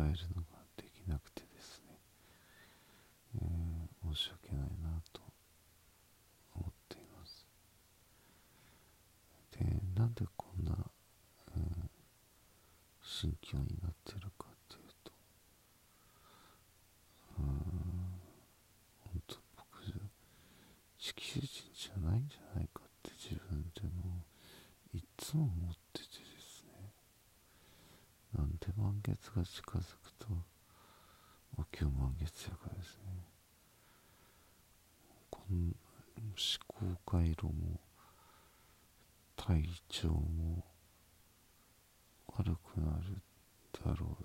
伝えるのができなくてですね、えー、申し訳ないなと思っています。でなんでこんな、えー、心境になってるかっていうとうん本当僕地球人じゃないんじゃないかって自分でもいつも思っててですねなんで満月が近づくと今日満月やからですね。この思考回路も体調も悪くなるだろ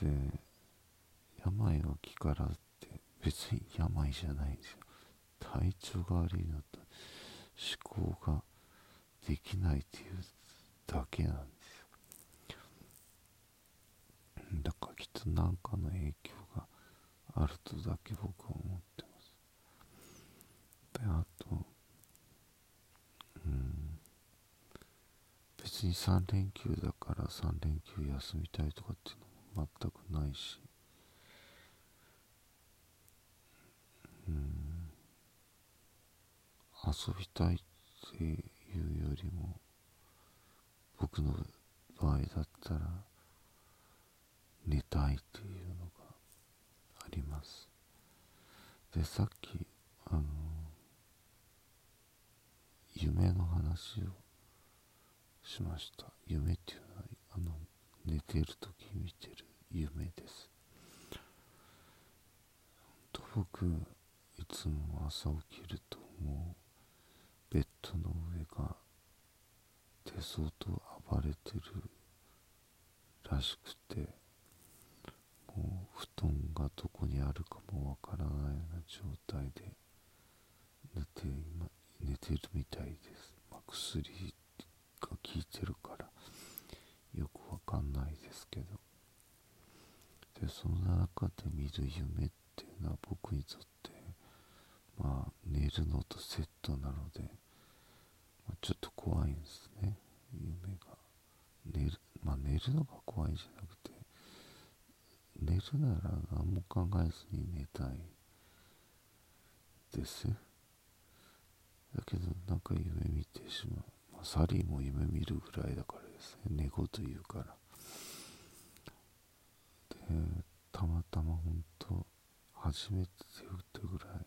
う。で病は気からって別に病じゃないんですよ。体調が悪いのと思考ができないっていうだけなんで。だからきっと何かの影響があるとだけ僕は思ってます。であとうん。別に3連休だから3連休休みたいとかっていうのも全くないし。うん。遊びたいっていうよりも僕の場合だったら寝たいっていうのがあります。でさっきあの夢の話をしました。夢っていうのはあの寝てる時見てる夢です。と僕いつも朝起きるともう。ベッドの上が手相と暴れてるらしくて。がどこにあるかもわからないような状態で寝て今寝てるみたいです、まあ、薬が効いてるからよくわかんないですけど。でそんな中で見る夢っていうのは僕にとってまあ寝るのとセットなので、まあ、ちょっと怖いんですね。夢が。寝るまあ寝るのが怖いじゃなくて寝るなら何も考えずに寝たいです。だけどなんか夢見てしまう、まあ、サリーも夢見るぐらいだからですね。寝言言うからでたまたま本当初めてってぐらい。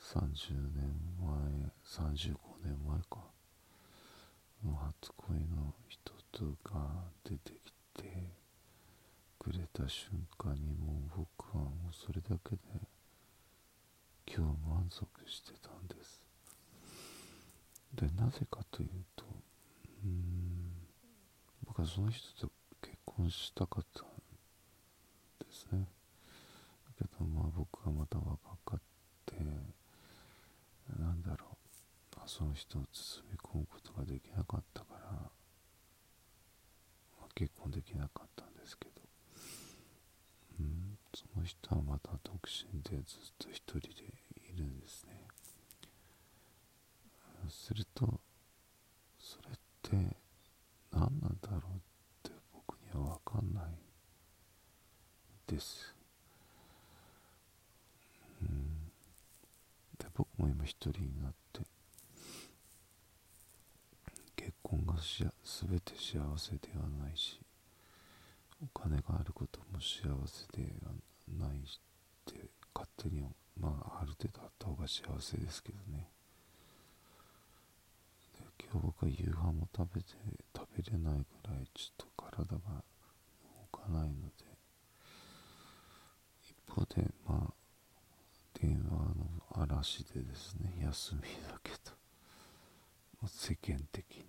30年前35年前か。の初恋の人とが出てきて。くれた瞬間にもう僕はもうそれだけで今日満足してたんです。でなぜかというとうん僕はその人と結婚したかったんですね。だけどまあ僕はまた若かってなんだろう、あ、その人を包み込むことができなかったから、まあ、結婚できなかったんですけど、うん、その人はまた独身でずっと一人でいるんですね。するとそれって何なんだろうって僕には分かんないです。うん。で僕も今一人になって結婚がしや全て幸せではないしお金があることも幸せではないないって勝手にまあある程度あった方が幸せですけどね。で今日僕は夕飯も食べて食べれないぐらいちょっと体が動かないので一方でまあ電話の嵐でですね休みだけど世間的に、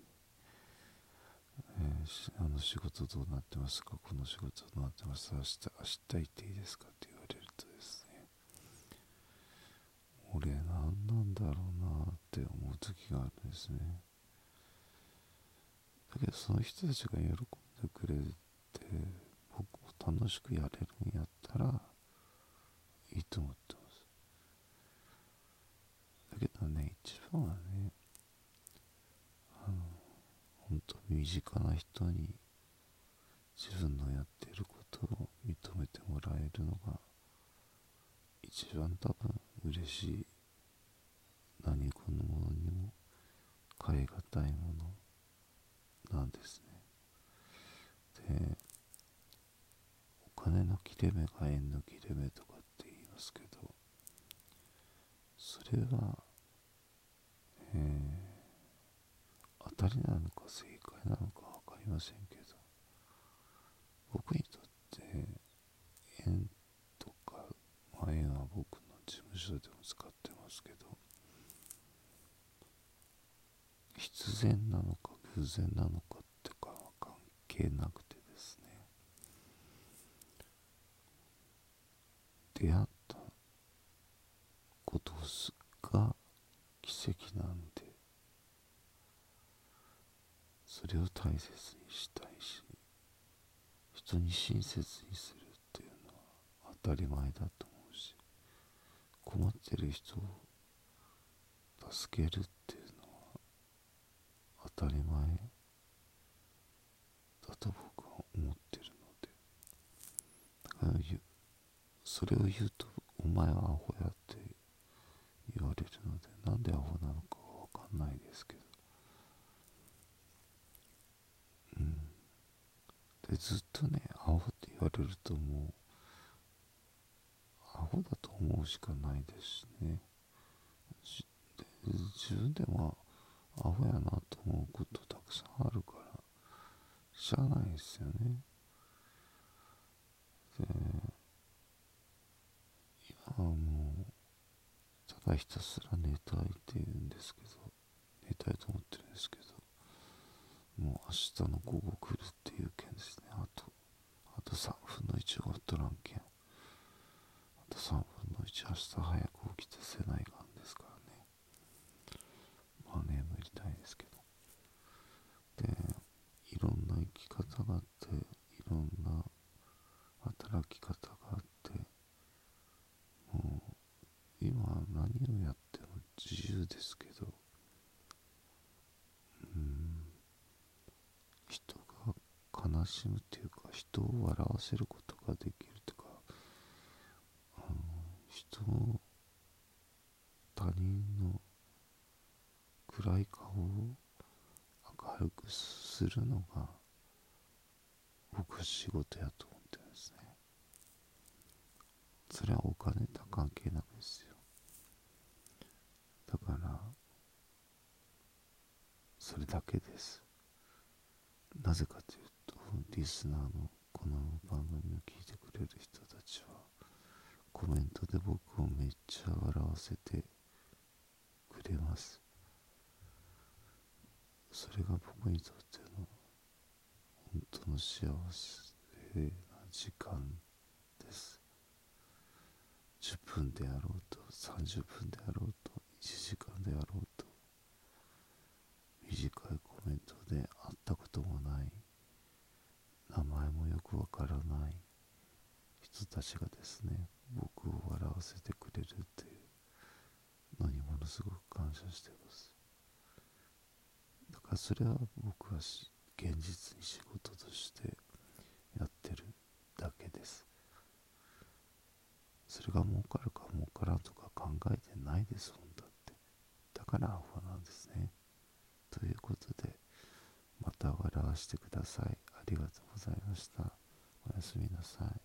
えー、あの仕事どうなってますか？この仕事どうなってます？明日明日行っていいですか？って言われるとですね。俺何なんだろうなって思う時があるんですね。だけどその人たちが喜んでくれて僕も楽しくやれるんやったらいいと思ってます。だけどね一番はねあの本当身近な人に自分のやっていることを認めてもらえるのが一番多分嬉しい何このものにも変え難いものなんですね。でお金の切れ目が縁の切れ目とかって言いますけどそれはー、当たりなのか正解なのか分かりませんけど。僕にとって縁とか、まあ、は僕の事務所でも使ってますけど。必然なのか偶然なのかってかは関係なくてですね。出会ったことが奇跡なんでそれを大切にしたいし人に親切にするっていうのは当たり前だと思うし困ってる人を助けるっていうのは当たり前だと僕は思ってるのでだからそれを言うとお前はアホやって言われるのでなんでアホなのかは分かんないですけどうんずっとねアホって言われるともうアホだと思うしかないですしね自分でもアホやなと思うことたくさんあるからしゃあないですよね。で今はもうただひたすら寝たいって言うんですけど寝たいと思ってるんですけどもう明日の午後来るっていう件ですねあとあと3分の1終わっとらんけんあと3分の1明日早く起きてせないかんですからねまあ眠りたいですけどでいろんな生き方がっていろんな働き方があってもう今何をやっても自由ですけどうん人が悲しむっていうか人を笑わせることができるとかあの人を他人の暗い顔を明るくするのが仕事やと思ってるんですね。それはお金と関係なくですよ。だからそれだけです。なぜかというとリスナーのこの番組を聞いてくれる人たちはコメントで僕をめっちゃ笑わせてくれます。それが僕にとっての幸せな時間です。10分であろうと30分であろうと1時間であろうと短いコメントで会ったこともない名前もよくわからない人たちがですね僕を笑わせてくれるっていうのにものすごく感謝してます。だからそれは僕は現実に仕事としてやってるだけです。それが儲かるか儲からんとか考えてないですもんだって。だからアホなんですね。ということでまた笑わせてください。ありがとうございました。おやすみなさい。